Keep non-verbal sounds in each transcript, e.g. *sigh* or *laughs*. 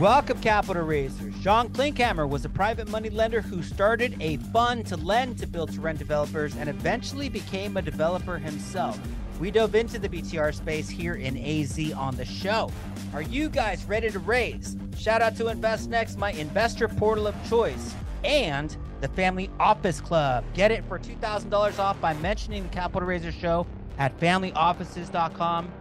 Welcome, capital raisers. Sean Klinkhammer was a private money lender who started a fund to lend to build to rent developers and eventually became a developer himself. We dove into the BTR space here in AZ on the show. Are you guys ready to raise? Shout out to InvestNext, my investor portal of choice, and the Family Office Club. Get it for $2,000 off by mentioning the Capital Raiser Show at familyoffices.com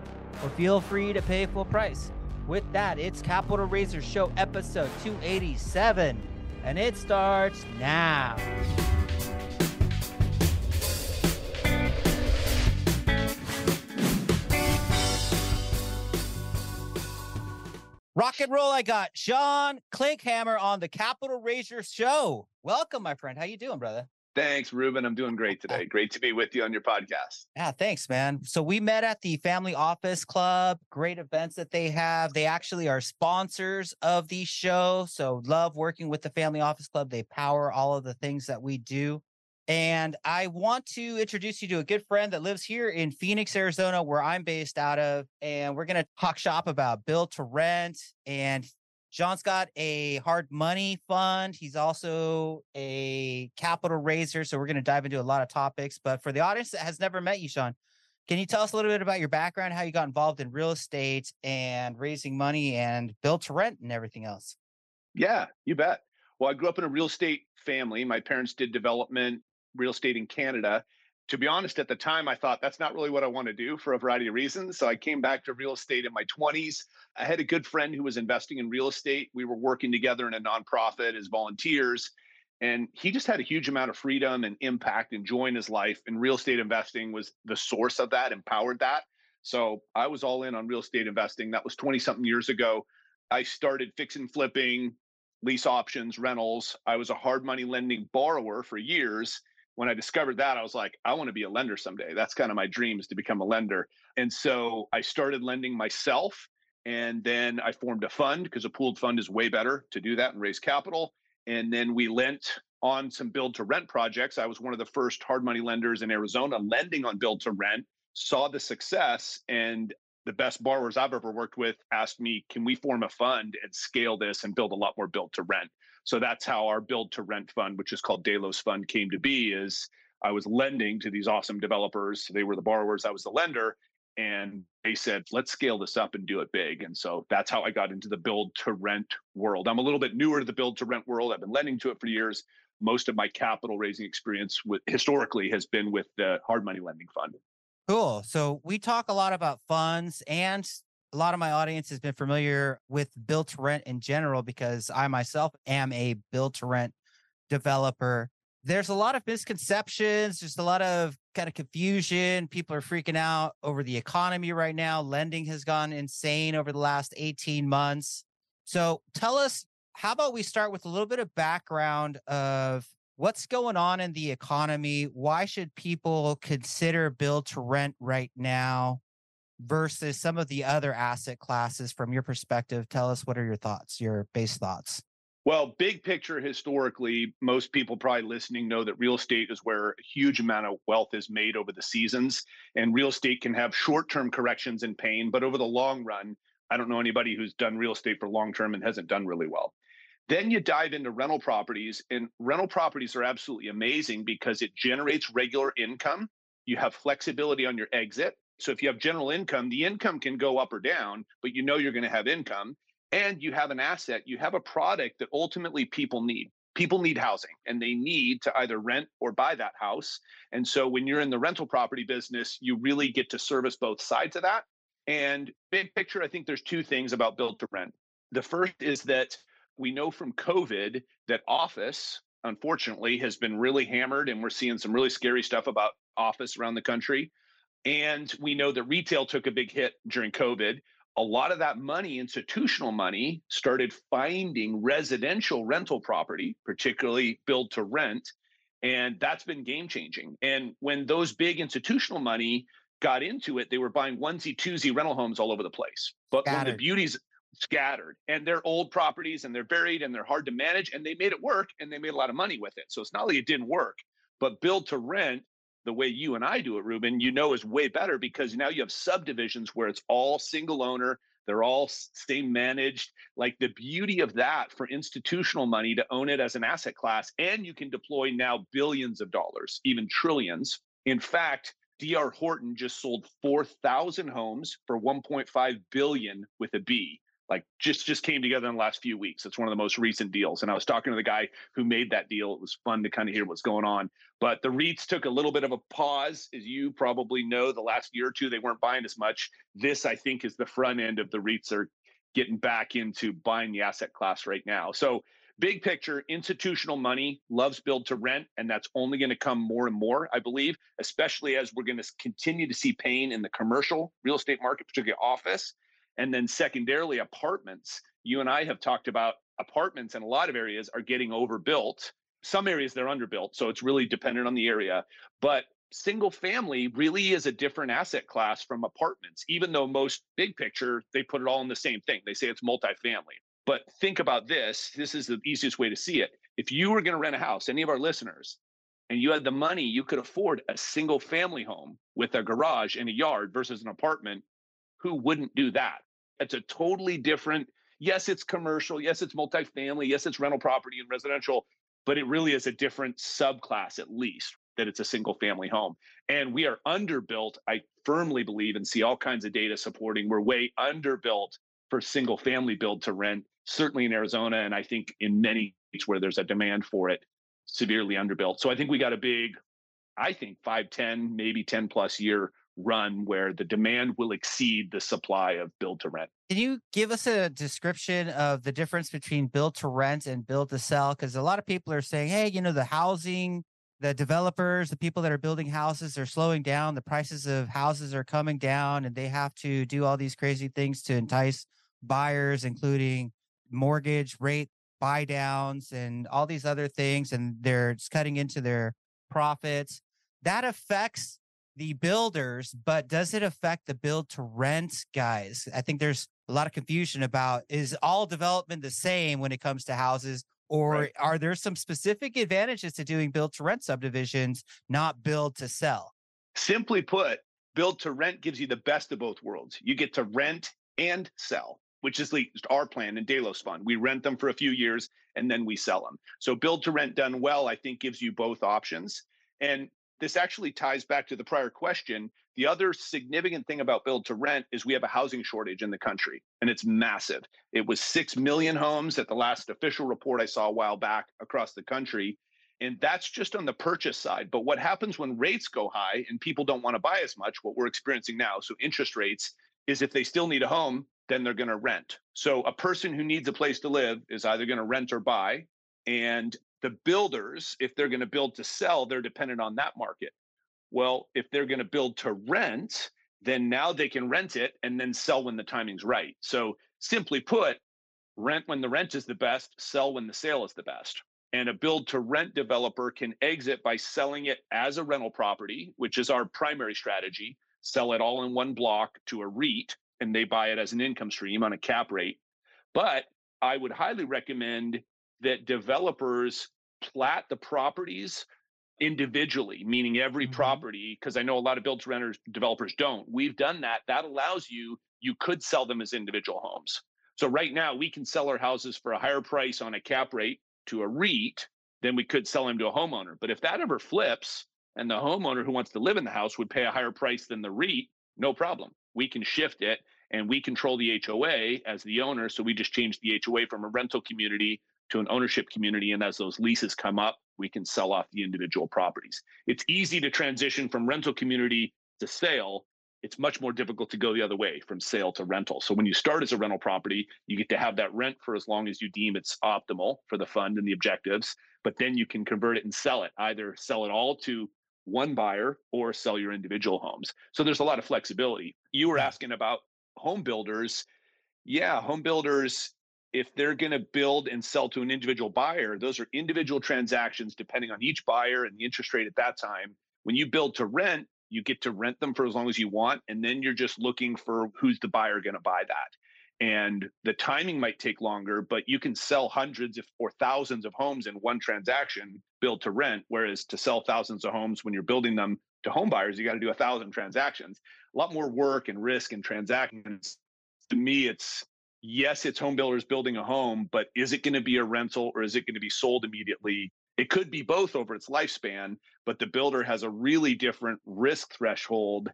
or feel free to pay full price. With that, it's Capital Raiser Show episode 287, and it starts now. Rock and roll, I got Sean Klinkhammer on the Capital Raiser Show. Welcome, my friend. How you doing, brother? Thanks, Ruben. I'm doing great today. *laughs* Great to be with you on your podcast. Yeah, thanks, man. So we met at the Family Office Club. Great events that they have. They actually are sponsors of the show. So love working with the Family Office Club. They power all of the things that we do. And I want to introduce you to a good friend that lives here in Phoenix, Arizona, where I'm based out of. And we're going to talk shop about build to rent and John's got a hard money fund. He's also a capital raiser. So we're going to dive into a lot of topics. But for the audience that has never met you, Sean, can you tell us a little bit about your background, how you got involved in real estate and raising money and build to rent and everything else? Yeah, you bet. Well, I grew up in a real estate family. My parents did development, real estate in Canada to be honest, at the time, I thought that's not really what I want to do for a variety of reasons. So I came back to real estate in my 20s. I had a good friend who was investing in real estate. We were working together in a nonprofit as volunteers. And he just had a huge amount of freedom and impact and joy in his life. And real estate investing was the source of that, empowered that. So I was all in on real estate investing. That was 20 something years ago. I started fix and flipping, lease options, rentals. I was a hard money lending borrower for years when I discovered that, I was like, I want to be a lender someday. That's kind of my dream is to become a lender. And so I started lending myself. And then I formed a fund because a pooled fund is way better to do that and raise capital. And then we lent on some build to rent projects. I was one of the first hard money lenders in Arizona lending on build to rent, saw the success. And the best borrowers I've ever worked with asked me, can we form a fund and scale this and build a lot more build to rent? So that's how our build to rent fund, which is called Delos Fund, came to be. Is I was lending to these awesome developers. They were the borrowers. I was the lender. And they said, let's scale this up and do it big. And so that's how I got into the build to rent world. I'm a little bit newer to the build to rent world. I've been lending to it for years. Most of my capital raising experience with historically has been with the hard money lending fund. Cool. So we talk a lot about funds and a lot of my audience has been familiar with built to rent in general because I myself am a built to rent developer. There's a lot of misconceptions, just a lot of kind of confusion. People are freaking out over the economy right now. Lending has gone insane over the last 18 months. So tell us, how about we start with a little bit of background of what's going on in the economy? Why should people consider build to rent right now? Versus some of the other asset classes from your perspective? Tell us what are your thoughts your base thoughts? Well big picture historically most people probably listening know that real estate is where a huge amount of wealth is made over the seasons and real estate can have short-term corrections and pain but over the long run i don't know anybody who's done real estate for long term and hasn't done really well. Then you dive into rental properties and rental properties are absolutely amazing because it generates regular income. You have flexibility on your exit so if you have general income, the income can go up or down, but you know you're going to have income and you have an asset, you have a product that ultimately people need. People need housing and they need to either rent or buy that house. And so when you're in the rental property business, you really get to service both sides of that. And big picture, I think there's two things about build to rent. The first is that we know from COVID that office, unfortunately, has been really hammered, and we're seeing some really scary stuff about office around the country. And we know that retail took a big hit during COVID. A lot of that money, institutional money, started finding residential rental property, particularly build to rent. And that's been game changing. And when those big institutional money got into it, they were buying onesie, twosie rental homes all over the place. But of the beauties scattered and they're old properties and they're buried and they're hard to manage and they made it work and they made a lot of money with it. So it's not like it didn't work, but build to rent the way you and I do it, Ruben, you know is way better because now you have subdivisions where it's all single owner. They're all same managed. Like the beauty of that for institutional money to own it as an asset class, and you can deploy now billions of dollars, even trillions. In fact, DR Horton just sold 4,000 homes for 1.5 billion with a B like just just came together in the last few weeks. It's one of the most recent deals. And I was talking to the guy who made that deal. It was fun to kind of hear what's going on. But the REITs took a little bit of a pause, as you probably know. The last year or two, they weren't buying as much. This, I think, is the front end of the REITs are getting back into buying the asset class right now. So big picture, institutional money loves build to rent, and that's only going to come more and more, I believe, especially as we're going to continue to see pain in the commercial real estate market, particularly office and then secondarily, apartments. You and I have talked about apartments in a lot of areas are getting overbuilt. Some areas they're underbuilt. So it's really dependent on the area. But single family really is a different asset class from apartments, even though most big picture, they put it all in the same thing. They say it's multifamily. But think about this this is the easiest way to see it. If you were going to rent a house, any of our listeners, and you had the money, you could afford a single family home with a garage and a yard versus an apartment. Who wouldn't do that? It's a totally different, yes, it's commercial, yes, it's multifamily, yes, it's rental property and residential, but it really is a different subclass at least that it's a single family home. And we are underbuilt, I firmly believe, and see all kinds of data supporting we're way underbuilt for single family build to rent, certainly in Arizona. And I think in many states where there's a demand for it, severely underbuilt. So I think we got a big, I think five, 10, maybe 10 plus year run where the demand will exceed the supply of build to rent. Can you give us a description of the difference between build to rent and build to sell? Because a lot of people are saying, hey, you know, the housing, the developers, the people that are building houses are slowing down. The prices of houses are coming down, and they have to do all these crazy things to entice buyers, including mortgage rate buy downs and all these other things. And they're just cutting into their profits. That affects the builders, but does it affect the build to rent guys? I think there's a lot of confusion about is all development the same when it comes to houses, or right. are there some specific advantages to doing build to rent subdivisions, not build to sell? Simply put, build to rent gives you the best of both worlds. You get to rent and sell, which is our plan in Delos Fund. We rent them for a few years and then we sell them. So build to rent done well, I think gives you both options. And this actually ties back to the prior question. The other significant thing about build to rent is we have a housing shortage in the country, and it's massive. It was 6 million homes at the last official report I saw a while back across the country. And that's just on the purchase side. But what happens when rates go high and people don't want to buy as much, what we're experiencing now, so interest rates, is if they still need a home, then they're going to rent. So a person who needs a place to live is either going to rent or buy. And the builders, if they're going to build to sell, they're dependent on that market. Well, if they're going to build to rent, then now they can rent it and then sell when the timing's right. So, simply put, rent when the rent is the best, sell when the sale is the best. And a build to rent developer can exit by selling it as a rental property, which is our primary strategy, sell it all in one block to a REIT, and they buy it as an income stream on a cap rate. But I would highly recommend that developers plat the properties individually, meaning every mm-hmm. property, because I know a lot of build to renters developers don't. We've done that. That allows you, you could sell them as individual homes. So right now we can sell our houses for a higher price on a cap rate to a REIT than we could sell them to a homeowner. But if that ever flips and the homeowner who wants to live in the house would pay a higher price than the REIT, no problem. We can shift it and we control the HOA as the owner. So we just change the HOA from a rental community to an ownership community. And as those leases come up, we can sell off the individual properties. It's easy to transition from rental community to sale. It's much more difficult to go the other way from sale to rental. So when you start as a rental property, you get to have that rent for as long as you deem it's optimal for the fund and the objectives. But then you can convert it and sell it, either sell it all to one buyer or sell your individual homes. So there's a lot of flexibility. You were hmm. asking about home builders. Yeah, home builders if they're going to build and sell to an individual buyer, those are individual transactions depending on each buyer and the interest rate at that time. When you build to rent, you get to rent them for as long as you want. And then you're just looking for who's the buyer going to buy that. And the timing might take longer, but you can sell hundreds or thousands of homes in one transaction, build to rent. Whereas to sell thousands of homes when you're building them to home buyers, you got to do a thousand transactions. A lot more work and risk and transactions To me, it's yes, it's home builders building a home, but is it going to be a rental or is it going to be sold immediately? It could be both over its lifespan, but the builder has a really different risk threshold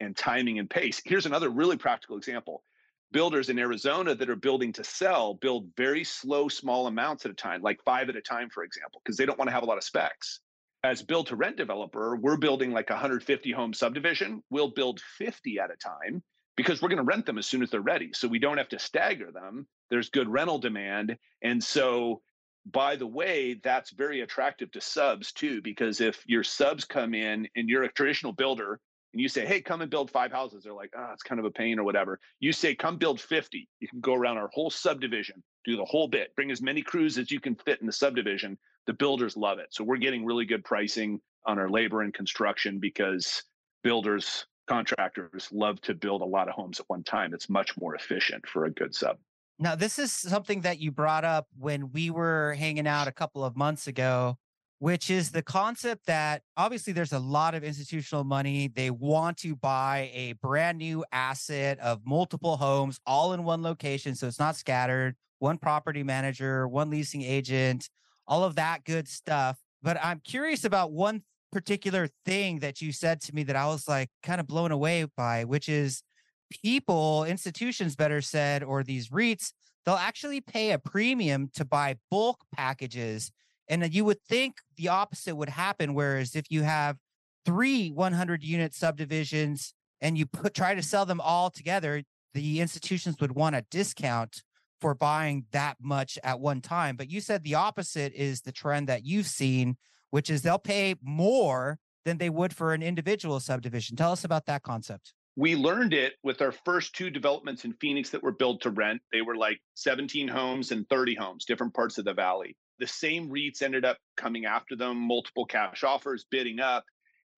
and timing and pace. Here's another really practical example. Builders in Arizona that are building to sell build very slow, small amounts at a time, like five at a time, for example, because they don't want to have a lot of specs. As build to rent developer, we're building like a 150 home subdivision. We'll build 50 at a time because we're going to rent them as soon as they're ready. So we don't have to stagger them. There's good rental demand. And so, by the way, that's very attractive to subs too, because if your subs come in and you're a traditional builder and you say, hey, come and build five houses, they're like, oh, it's kind of a pain or whatever. You say, come build 50. You can go around our whole subdivision, do the whole bit, bring as many crews as you can fit in the subdivision. The builders love it. So we're getting really good pricing on our labor and construction because builders contractors love to build a lot of homes at one time. It's much more efficient for a good sub. Now, this is something that you brought up when we were hanging out a couple of months ago, which is the concept that obviously there's a lot of institutional money. They want to buy a brand new asset of multiple homes all in one location. So it's not scattered, one property manager, one leasing agent, all of that good stuff. But I'm curious about one particular thing that you said to me that I was like kind of blown away by, which is people, institutions better said, or these REITs, they'll actually pay a premium to buy bulk packages. And you would think the opposite would happen. Whereas if you have three 100 unit subdivisions and you put try to sell them all together, the institutions would want a discount for buying that much at one time. But you said the opposite is the trend that you've seen which is they'll pay more than they would for an individual subdivision. Tell us about that concept. We learned it with our first two developments in Phoenix that were built to rent. They were like 17 homes and 30 homes, different parts of the valley. The same REITs ended up coming after them, multiple cash offers, bidding up.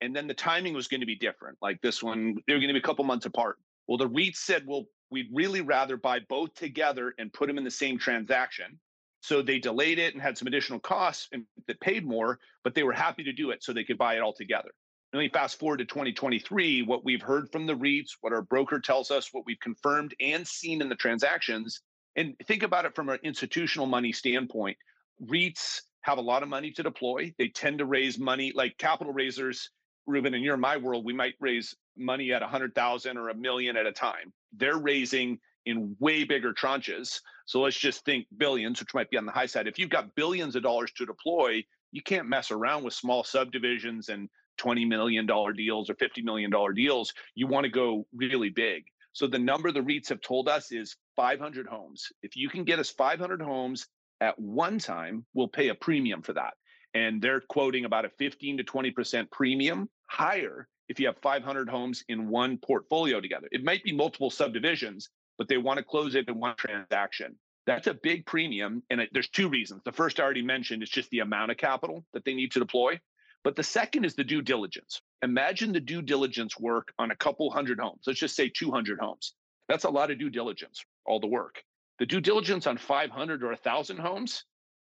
And then the timing was going to be different. Like this one, they were going to be a couple months apart. Well, the REITs said, well, we'd really rather buy both together and put them in the same transaction so they delayed it and had some additional costs and that paid more, but they were happy to do it so they could buy it all together. And then fast forward to 2023, what we've heard from the REITs, what our broker tells us, what we've confirmed and seen in the transactions, and think about it from an institutional money standpoint. REITs have a lot of money to deploy. They tend to raise money like capital raisers. Ruben, and you're in my world, we might raise money at a hundred thousand or a million at a time. They're raising in way bigger tranches. So let's just think billions, which might be on the high side. If you've got billions of dollars to deploy, you can't mess around with small subdivisions and $20 million deals or $50 million deals. You want to go really big. So the number the REITs have told us is 500 homes. If you can get us 500 homes at one time, we'll pay a premium for that. And they're quoting about a 15 to 20% premium higher if you have 500 homes in one portfolio together. It might be multiple subdivisions, but they want to close it in one transaction. That's a big premium. And it, there's two reasons. The first I already mentioned is just the amount of capital that they need to deploy. But the second is the due diligence. Imagine the due diligence work on a couple hundred homes. Let's just say 200 homes. That's a lot of due diligence, all the work. The due diligence on 500 or 1,000 homes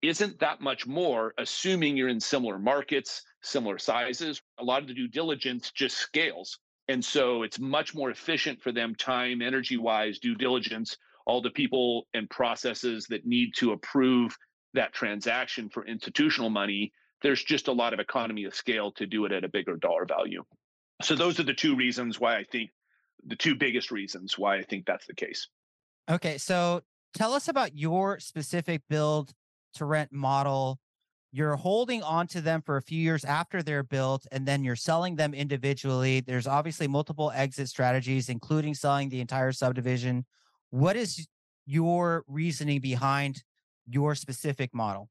isn't that much more, assuming you're in similar markets, similar sizes. A lot of the due diligence just scales. And so it's much more efficient for them, time, energy wise, due diligence, all the people and processes that need to approve that transaction for institutional money. There's just a lot of economy of scale to do it at a bigger dollar value. So those are the two reasons why I think the two biggest reasons why I think that's the case. Okay. So tell us about your specific build to rent model you're holding on to them for a few years after they're built and then you're selling them individually. There's obviously multiple exit strategies including selling the entire subdivision. What is your reasoning behind your specific model?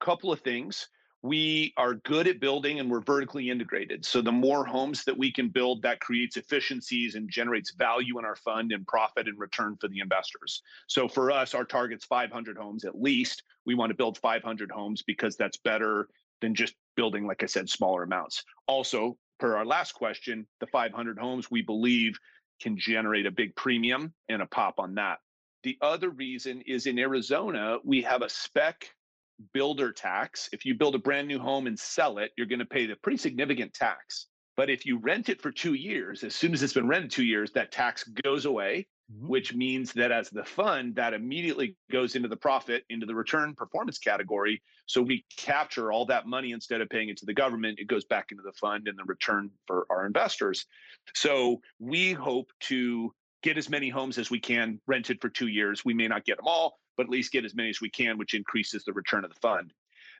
Couple of things we are good at building and we're vertically integrated. So the more homes that we can build, that creates efficiencies and generates value in our fund and profit and return for the investors. So for us, our target's 500 homes at least. We want to build 500 homes because that's better than just building, like I said, smaller amounts. Also, per our last question, the 500 homes we believe can generate a big premium and a pop on that. The other reason is in Arizona, we have a spec builder tax. If you build a brand new home and sell it, you're going to pay the pretty significant tax. But if you rent it for two years, as soon as it's been rented two years, that tax goes away. mm-hmm. which means that as the fund, that immediately goes into the profit, into the return performance category. So we capture all that money instead of paying it to the government, it goes back into the fund and the return for our investors. So we hope to get as many homes as we can rented for two years. We may not get them all, but at least get as many as we can, which increases the return of the fund.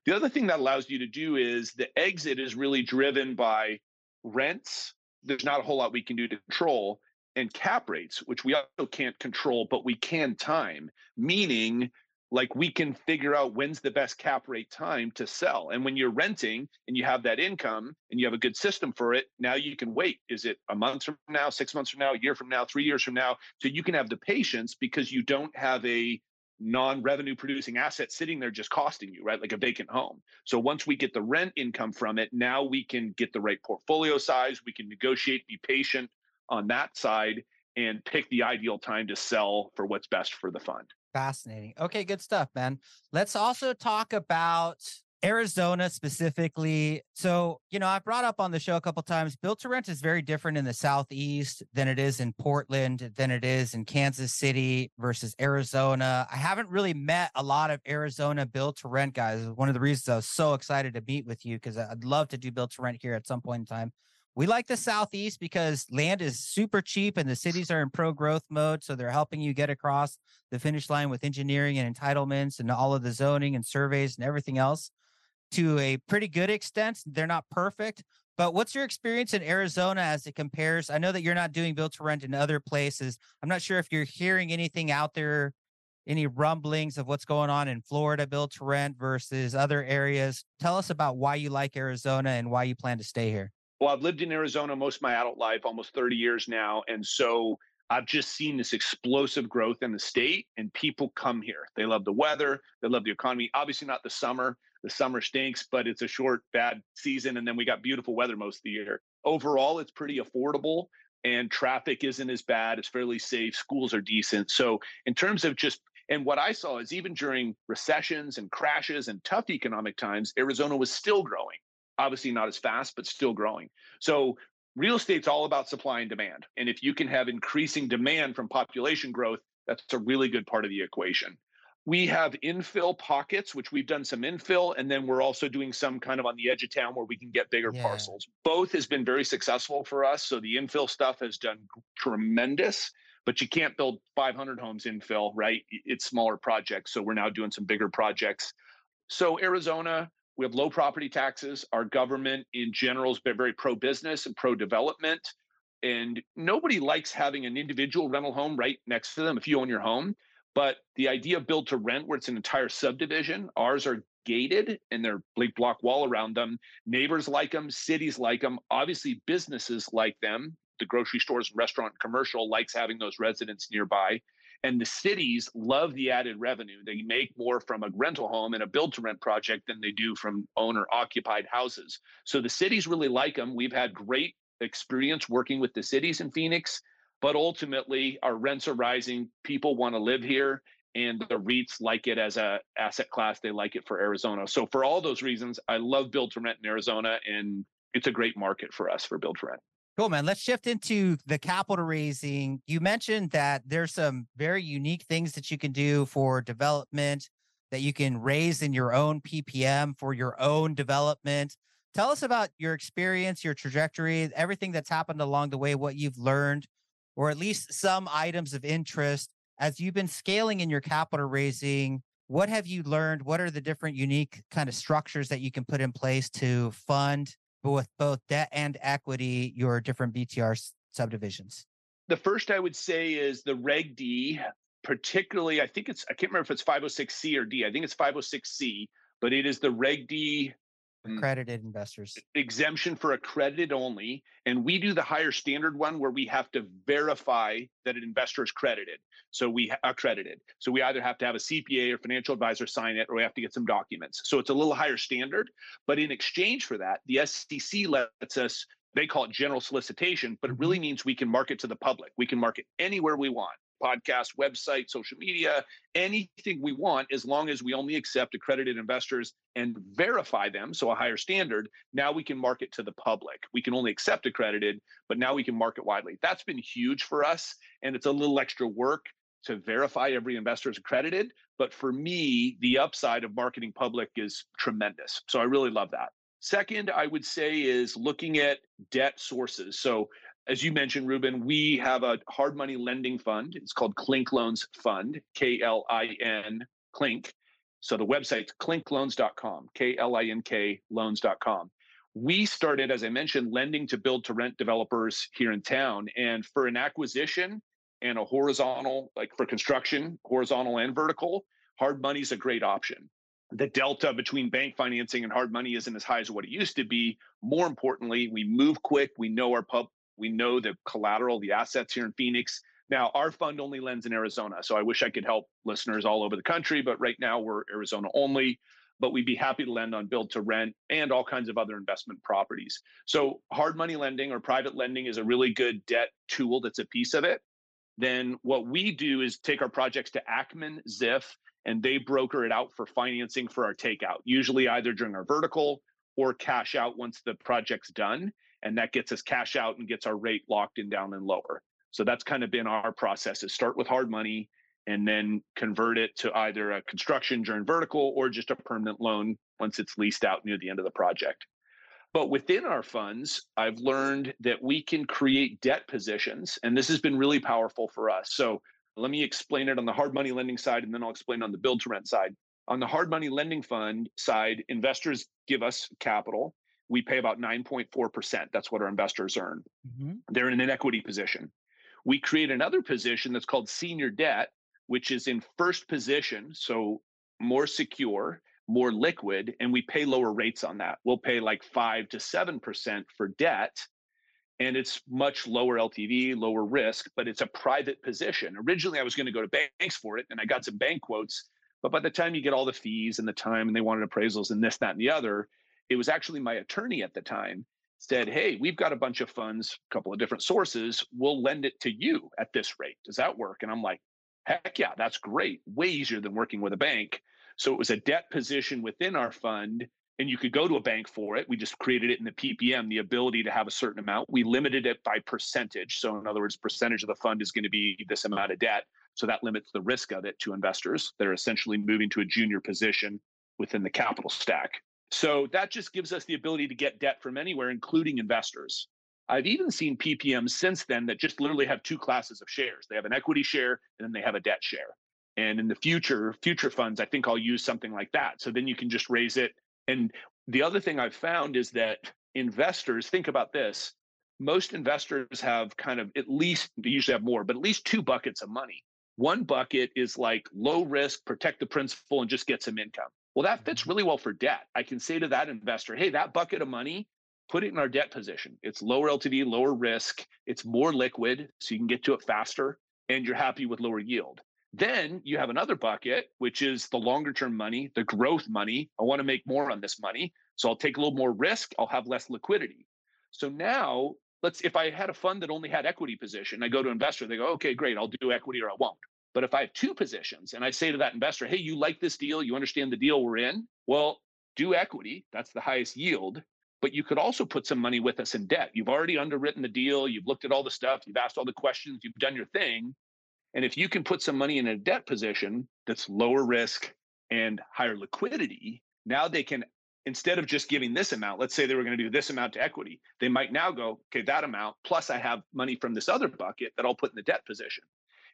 The other thing that allows you to do is the exit is really driven by rents. There's not a whole lot we can do to control and cap rates, which we also can't control, but we can time, meaning like we can figure out when's the best cap rate time to sell. And when you're renting and you have that income and you have a good system for it, now you can wait. Is it a month from now, six months from now, a year from now, three years from now? So you can have the patience because you don't have a non-revenue producing asset sitting there just costing you right like a vacant home so once we get the rent income from it now we can get the right portfolio size we can negotiate be patient on that side and pick the ideal time to sell for what's best for the fund. Fascinating. Okay, good stuff, man. Let's also talk about Arizona specifically. So, you know, I brought up on the show a couple times, built to rent is very different in the Southeast than it is in Portland, than it is in Kansas City versus Arizona. I haven't really met a lot of Arizona built to rent guys. One of the reasons I was so excited to meet with you because I'd love to do built to rent here at some point in time. We like the Southeast because land is super cheap and the cities are in pro growth mode. So they're helping you get across the finish line with engineering and entitlements and all of the zoning and surveys and everything else to a pretty good extent. They're not perfect. But what's your experience in Arizona as it compares? I know that you're not doing built to rent in other places. I'm not sure if you're hearing anything out there, any rumblings of what's going on in Florida built to rent versus other areas. Tell us about why you like Arizona and why you plan to stay here. Well, I've lived in Arizona most of my adult life, almost 30 years now. And so I've just seen this explosive growth in the state, and people come here. They love the weather, they love the economy. Obviously, not the summer. The summer stinks, but it's a short, bad season. And then we got beautiful weather most of the year. Overall, it's pretty affordable, and traffic isn't as bad. It's fairly safe. Schools are decent. So, in terms of just and what I saw is even during recessions and crashes and tough economic times, Arizona was still growing obviously not as fast, but still growing. So real estate's all about supply and demand. And if you can have increasing demand from population growth, that's a really good part of the equation. We have infill pockets, which we've done some infill, and then we're also doing some kind of on the edge of town where we can get bigger yeah. parcels. Both has been very successful for us. So the infill stuff has done tremendous, but you can't build 500 homes infill, right? It's smaller projects. So we're now doing some bigger projects. So Arizona, we have low property taxes. Our government in general has been very pro business and pro development. And nobody likes having an individual rental home right next to them if you own your home. But the idea of build to rent, where it's an entire subdivision, ours are gated and they're big block wall around them. Neighbors like them, cities like them, obviously businesses like them. The grocery stores, restaurant, commercial likes having those residents nearby. And the cities love the added revenue. They make more from a rental home and a build to rent project than they do from owner occupied houses. So the cities really like them. We've had great experience working with the cities in Phoenix, but ultimately our rents are rising. People want to live here and the REITs like it as a asset class. They like it for Arizona. So for all those reasons, I love build to rent in Arizona and it's a great market for us for build to rent. Cool, man. Let's shift into the capital raising. You mentioned that there's some very unique things that you can do for development that you can raise in your own PPM for your own development. Tell us about your experience, your trajectory, everything that's happened along the way, what you've learned, or at least some items of interest as you've been scaling in your capital raising. What have you learned? What are the different unique kind of structures that you can put in place to fund with both debt and equity your different BTR subdivisions? The first I would say is the Reg D, particularly, I think it's, I can't remember if it's 506C or D. I think it's 506C, but it is the Reg D Mm. accredited investors. Exemption for accredited only and we do the higher standard one where we have to verify that an investor is credited. So we accredited. So we either have to have a cpa or financial advisor sign it or we have to get some documents. So it's a little higher standard but in exchange for that the sec lets us they call it general solicitation but it really mm-hmm. means we can market to the public. We can market anywhere we want podcast, website, social media, anything we want, as long as we only accept accredited investors and verify them, so a higher standard. Now we can market to the public. We can only accept accredited, but now we can market widely. That's been huge for us, and it's a little extra work to verify every investor is accredited. But for me, the upside of marketing public is tremendous. So I really love that. Second, I would say is looking at debt sources. So as you mentioned, Ruben, we have a hard money lending fund. It's called Klink Loans Fund, K L I N, Klink. So the website's klinkloans.com, K L I N K loans.com. We started, as I mentioned, lending to build to rent developers here in town. And for an acquisition and a horizontal, like for construction, horizontal and vertical, hard money is a great option. The delta between bank financing and hard money isn't as high as what it used to be. More importantly, we move quick. We know our pub, we know the collateral, the assets here in Phoenix. Now, our fund only lends in Arizona. So I wish I could help listeners all over the country, but right now we're Arizona only. But we'd be happy to lend on build to rent and all kinds of other investment properties. So, hard money lending or private lending is a really good debt tool that's a piece of it. Then, what we do is take our projects to Ackman Ziff and they broker it out for financing for our takeout, usually either during our vertical or cash out once the project's done and that gets us cash out and gets our rate locked in down and lower. So that's kind of been our process is start with hard money and then convert it to either a construction during vertical or just a permanent loan once it's leased out near the end of the project. But within our funds, I've learned that we can create debt positions, and this has been really powerful for us. So let me explain it on the hard money lending side, and then I'll explain on the build to rent side. On the hard money lending fund side, investors give us capital we pay about 9.4%. That's what our investors earn. Mm-hmm. They're in an equity position. We create another position that's called senior debt, which is in first position, so more secure, more liquid, and we pay lower rates on that. We'll pay like 5 to 7% for debt, and it's much lower LTV, lower risk, but it's a private position. Originally, I was going to go to banks for it, and I got some bank quotes. But by the time you get all the fees and the time, and they wanted appraisals and this, that, and the other, it was actually my attorney at the time said, Hey, we've got a bunch of funds, a couple of different sources. We'll lend it to you at this rate. Does that work? And I'm like, Heck yeah, that's great. Way easier than working with a bank. So it was a debt position within our fund, and you could go to a bank for it. We just created it in the PPM, the ability to have a certain amount. We limited it by percentage. So, in other words, percentage of the fund is going to be this amount of debt. So that limits the risk of it to investors that are essentially moving to a junior position within the capital stack. So that just gives us the ability to get debt from anywhere, including investors. I've even seen PPMs since then that just literally have two classes of shares. They have an equity share and then they have a debt share. And in the future, future funds, I think I'll use something like that. So then you can just raise it. And the other thing I've found is that investors think about this. Most investors have kind of at least, they usually have more, but at least two buckets of money. One bucket is like low risk, protect the principal, and just get some income. Well, that fits really well for debt. I can say to that investor, hey, that bucket of money, put it in our debt position. It's lower LTV, lower risk, it's more liquid, so you can get to it faster, and you're happy with lower yield. Then you have another bucket, which is the longer term money, the growth money. I want to make more on this money. So I'll take a little more risk, I'll have less liquidity. So now let's if I had a fund that only had equity position, I go to investor, they go, okay, great, I'll do equity or I won't. But if I have two positions and I say to that investor, hey, you like this deal, you understand the deal we're in, well, do equity. That's the highest yield. But you could also put some money with us in debt. You've already underwritten the deal, you've looked at all the stuff, you've asked all the questions, you've done your thing. And if you can put some money in a debt position that's lower risk and higher liquidity, now they can, instead of just giving this amount, let's say they were going to do this amount to equity, they might now go, okay, that amount, plus I have money from this other bucket that I'll put in the debt position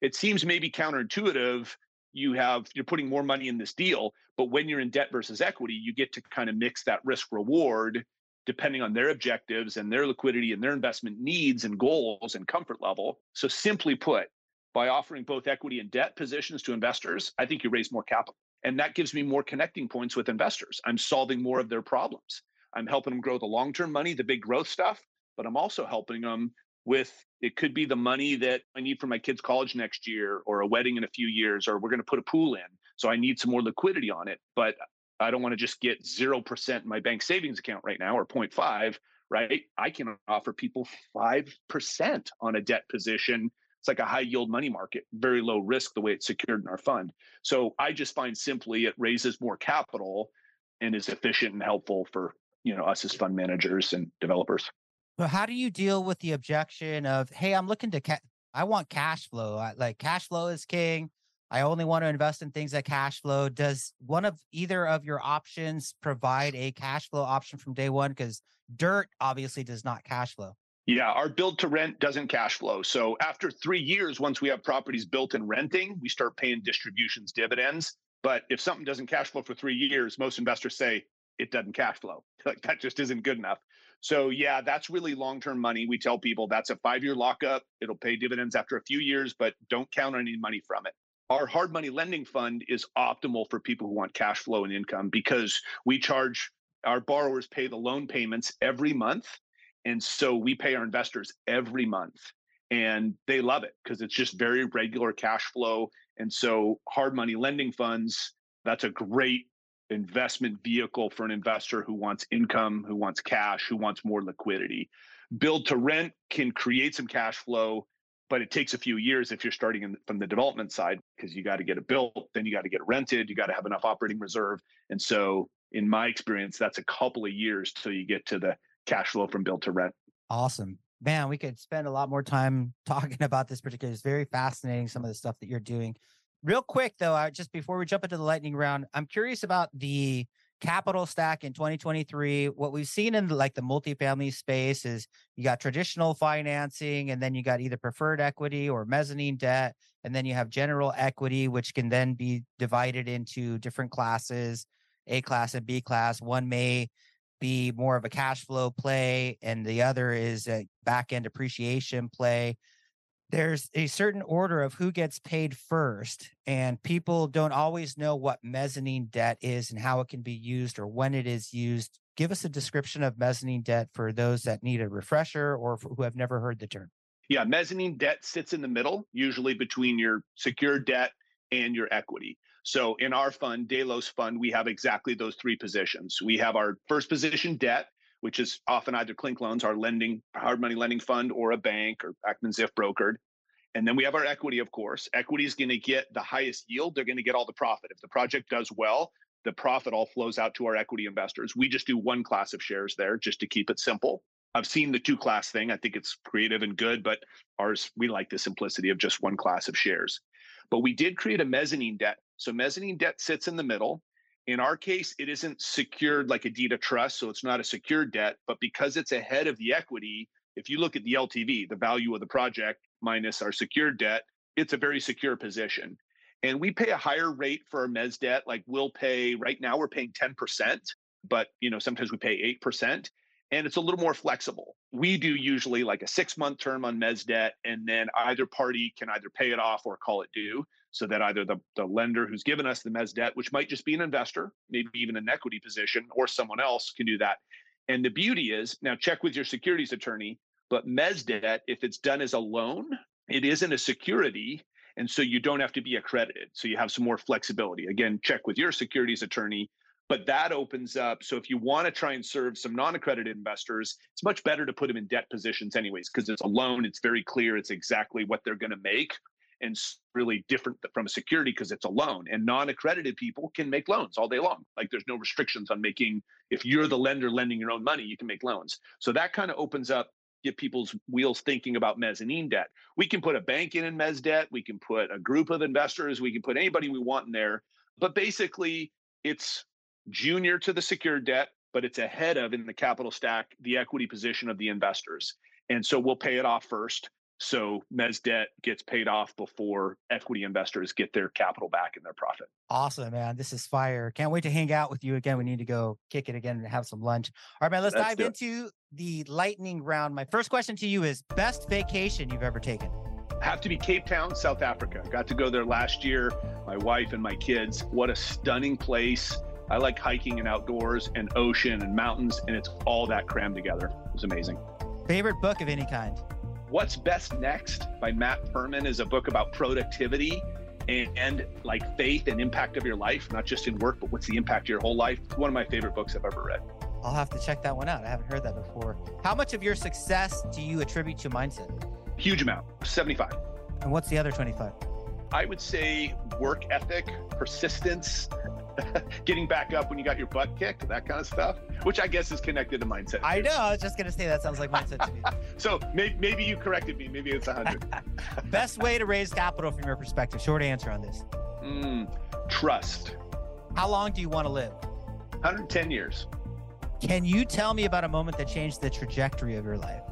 it seems maybe counterintuitive you have you're putting more money in this deal but when you're in debt versus equity you get to kind of mix that risk reward depending on their objectives and their liquidity and their investment needs and goals and comfort level. So simply put by offering both equity and debt positions to investors i think you raise more capital. And that gives me more connecting points with investors. I'm solving more of their problems. I'm helping them grow the long-term money the big growth stuff but i'm also helping them with it could be the money that I need for my kids' college next year or a wedding in a few years, or we're going to put a pool in. So I need some more liquidity on it. But I don't want to just get 0% in my bank savings account right now or 0.5, right? I can offer people 5% on a debt position it's like a high yield money market, very low risk the way it's secured in our fund. So I just find simply it raises more capital and is efficient and helpful for you know us as fund managers and developers. But how do you deal with the objection of, hey, I'm looking to, ca- I want cash flow. I, like cash flow is king. I only want to invest in things that cash flow. Does one of either of your options provide a cash flow option from day one? Because dirt obviously does not cash flow. Yeah, our build to rent doesn't cash flow. So after three years, once we have properties built and renting, we start paying distributions, dividends. But if something doesn't cash flow for three years, most investors say it doesn't cash flow. *laughs* Like that just isn't good enough. So yeah, that's really long-term money. We tell people that's a five-year lockup. It'll pay dividends after a few years, but don't count on any money from it. Our hard money lending fund is optimal for people who want cash flow and income because we charge our borrowers pay the loan payments every month. And so we pay our investors every month. And they love it because it's just very regular cash flow. And so hard money lending funds, that's a great investment vehicle for an investor who wants income, who wants cash, who wants more liquidity. Build to rent can create some cash flow, but it takes a few years if you're starting in, from the development side because you got to get it built, then you got to get it rented, you got to have enough operating reserve. And so, in my experience, that's a couple of years till you get to the cash flow from build to rent. Awesome. Man, we could spend a lot more time *laughs* talking about this particular. It's very fascinating, some of the stuff that you're doing. Real quick though, I, just before we jump into the lightning round, I'm curious about the capital stack in 2023. What we've seen in like the multifamily space is you got traditional financing, and then you got either preferred equity or mezzanine debt, and then you have general equity, which can then be divided into different classes, A class and B class. One may be more of a cash flow play, and the other is a back end appreciation play there's a certain order of who gets paid first and people don't always know what mezzanine debt is and how it can be used or when it is used. Give us a description of mezzanine debt for those that need a refresher or who have never heard the term. Yeah mezzanine debt sits in the middle usually between your secured debt and your equity. So in our fund delos fund we have exactly those three positions. We have our first position debt which is often either Klink Loans, our lending, hard money lending fund, or a bank or Ackman Ziff brokered. And then we have our equity, of course. Equity is going to get the highest yield. They're going to get all the profit. If the project does well, the profit all flows out to our equity investors. We just do one class of shares there just to keep it simple. I've seen the two class thing. I think it's creative and good, but ours, we like the simplicity of just one class of shares. But we did create a mezzanine debt. So mezzanine debt sits in the middle. In our case, it isn't secured like a deed of trust, so it's not a secured debt. But because it's ahead of the equity, if you look at the LTV, the value of the project minus our secured debt, it's a very secure position. And we pay a higher rate for our mez debt. Like we'll pay right now, we're paying 10%, but you know, sometimes we pay 8% and it's a little more flexible. We do usually like a six month term on mez debt, and then either party can either pay it off or call it due so that either the, the lender who's given us the mez debt, which might just be an investor, maybe even an equity position, or someone else can do that. And the beauty is now check with your securities attorney, but mez debt, if it's done as a loan, it isn't a security. And so you don't have to be accredited. So you have some more flexibility. Again, check with your securities attorney. But that opens up. So if you want to try and serve some non accredited investors, it's much better to put them in debt positions, anyways, because it's a loan. It's very clear. It's exactly what they're going to make and really different from a security because it's a loan and non-accredited people can make loans all day long. Like there's no restrictions on making if you're the lender lending your own money you can make loans. So that kind of opens up get people's wheels thinking about mezzanine debt. We can put a bank in in mez debt we can put a group of investors we can put anybody we want in there but basically it's junior to the secured debt but it's ahead of in the capital stack the equity position of the investors. And so we'll pay it off first so mez debt gets paid off before equity investors get their capital back and their profit. Awesome, man. This is fire. Can't wait to hang out with you again. We need to go kick it again and have some lunch. All right, man, let's, let's dive into the lightning round. My first question to you is best vacation you've ever taken? Have to be Cape Town, South Africa. Got to go there last year. My wife and my kids. What a stunning place. I like hiking and outdoors and ocean and mountains, and it's all that crammed together. It was amazing. Favorite book of any kind? What's Best Next by Matt Perman is a book about productivity and, and, like faith and impact of your life, not just in work, but what's the impact of your whole life. One of my favorite books I've ever read. I'll have to check that one out. I haven't heard that before. How much of your success do you attribute to mindset? Huge amount, 75. And what's the other 25? I would say work ethic, persistence, *laughs* getting back up when you got your butt kicked, that kind of stuff, which I guess is connected to mindset. I know. I was just going to say that sounds like mindset to me. *laughs* so maybe, maybe you corrected me. Maybe it's 100. *laughs* Best way to raise capital from your perspective? Short answer on this. Mm, trust. How long do you want to live? 110 years. Can you tell me about a moment that changed the trajectory of your life?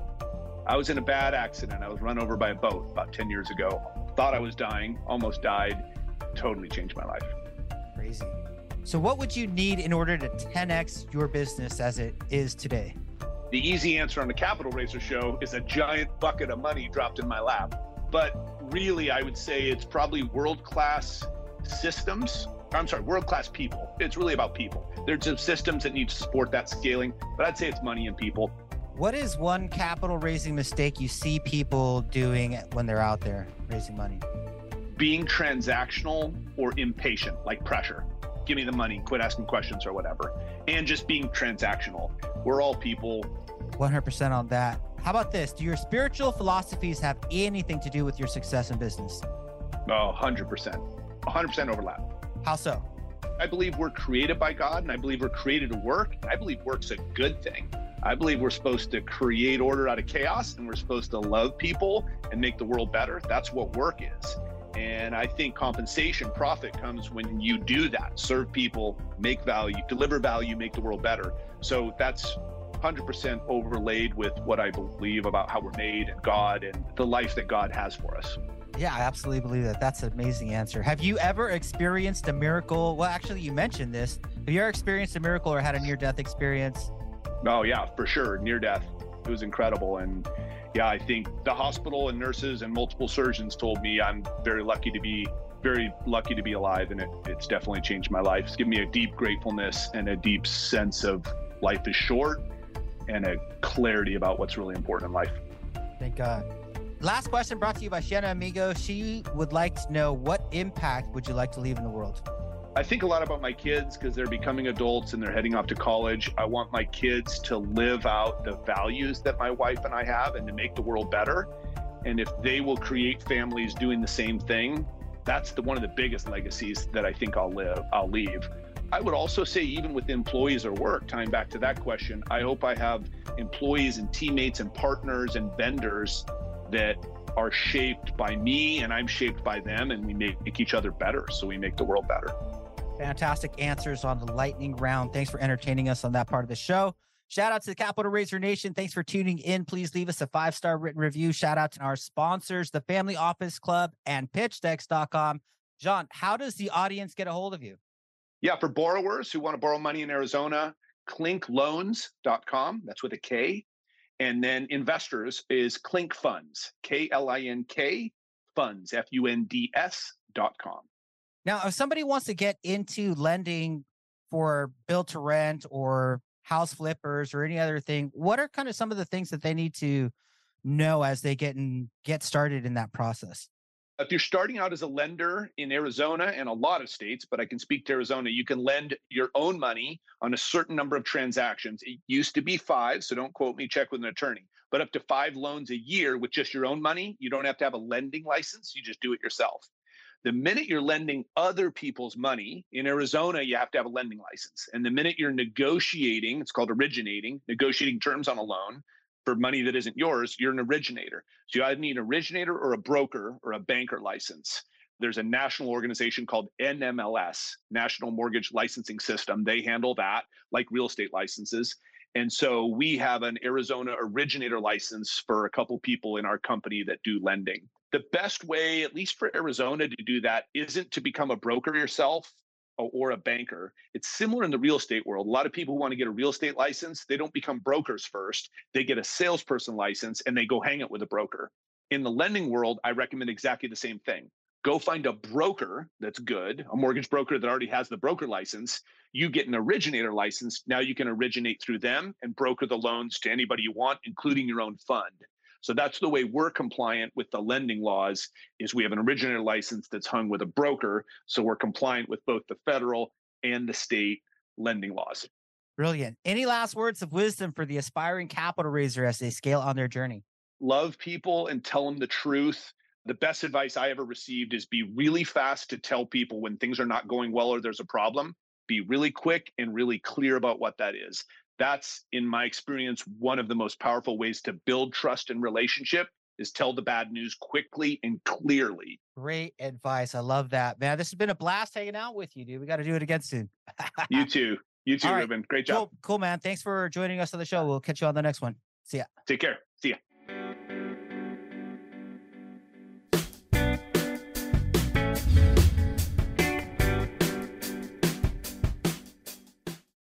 I was in a bad accident. I was run over by a boat about 10 years ago. Thought I was dying, almost died. Totally changed my life. Crazy. So, what would you need in order to 10x your business as it is today? The easy answer on the Capital Raiser show is a giant bucket of money dropped in my lap. But really, I would say it's probably world class systems. I'm sorry, world class people. It's really about people. There's some systems that need to support that scaling, but I'd say it's money and people. What is one capital raising mistake you see people doing when they're out there raising money? Being transactional or impatient, like pressure give me the money, quit asking questions or whatever, and just being transactional. We're all people. 100% on that. How about this? Do your spiritual philosophies have anything to do with your success in business? Oh, 100%. 100% overlap. How so? I believe we're created by God and I believe we're created to work. I believe work's a good thing. I believe we're supposed to create order out of chaos and we're supposed to love people and make the world better. That's what work is. And I think compensation, profit comes when you do that serve people, make value, deliver value, make the world better. So that's 100% overlaid with what I believe about how we're made and God and the life that God has for us. Yeah, I absolutely believe that. That's an amazing answer. Have you ever experienced a miracle? Well, actually, you mentioned this. Have you ever experienced a miracle or had a near death experience? Oh, yeah, for sure. Near death. It was incredible. And yeah, I think the hospital and nurses and multiple surgeons told me I'm very lucky to be very lucky to be alive and it, it's definitely changed my life. It's given me a deep gratefulness and a deep sense of life is short and a clarity about what's really important in life. Thank God. Last question brought to you by Shiana Amigo. She would like to know what impact would you like to leave in the world? I think a lot about my kids because they're becoming adults and they're heading off to college. I want my kids to live out the values that my wife and I have and to make the world better. And if they will create families doing the same thing, that's the one of the biggest legacies that I think I'll live, I'll leave. I would also say, even with employees or work, tying back to that question, I hope I have employees and teammates and partners and vendors that are shaped by me and I'm shaped by them, and we make each other better. So we make the world better. Fantastic answers on the lightning round. Thanks for entertaining us on that part of the show. Shout out to the Capital Raiser Nation. Thanks for tuning in. Please leave us a five star written review. Shout out to our sponsors, the Family Office Club and PitchDecks.com. John, how does the audience get a hold of you? Yeah, for borrowers who want to borrow money in Arizona, klinkloans.com. That's with a K. And then investors is Klink Funds, K L I N K Funds, F U N D S.com. Now, if somebody wants to get into lending for build to rent or house flippers or any other thing, what are kind of some of the things that they need to know as they get and get started in that process? If you're starting out as a lender in Arizona and a lot of states, but I can speak to Arizona, you can lend your own money on a certain number of transactions. It used to be five, so don't quote me, check with an attorney, but up to five loans a year with just your own money. You don't have to have a lending license, you just do it yourself. The minute you're lending other people's money in Arizona, you have to have a lending license. And the minute you're negotiating, it's called originating, negotiating terms on a loan for money that isn't yours, you're an originator. So you either need an originator or a broker or a banker license. There's a national organization called NMLS, National Mortgage Licensing System. They handle that like real estate licenses. And so we have an Arizona originator license for a couple people in our company that do lending the best way, at least for Arizona, to do that isn't to become a broker yourself or a banker. It's similar in the real estate world. A lot of people who want to get a real estate license, they don't become brokers first. They get a salesperson license and they go hang it with a broker. In the lending world, I recommend exactly the same thing. Go find a broker that's good, a mortgage broker that already has the broker license. You get an originator license. Now you can originate through them and broker the loans to anybody you want, including your own fund. So that's the way we're compliant with the lending laws is we have an originator license that's hung with a broker. So we're compliant with both the federal and the state lending laws. Brilliant. Any last words of wisdom for the aspiring capital raiser as they scale on their journey? Love people and tell them the truth. the best advice I ever received is be really fast to tell people when things are not going well or there's a problem. Be really quick and really clear about what that is. That's, in my experience, one of the most powerful ways to build trust and relationship is tell the bad news quickly and clearly. Great advice. I love that, man. This has been a blast hanging out with you, dude. We got to do it again soon. you *laughs* too. You too, All right. Ruben. Great job. Cool, cool, man. Thanks for joining us on the show. We'll catch you on the next one. See ya. Take care.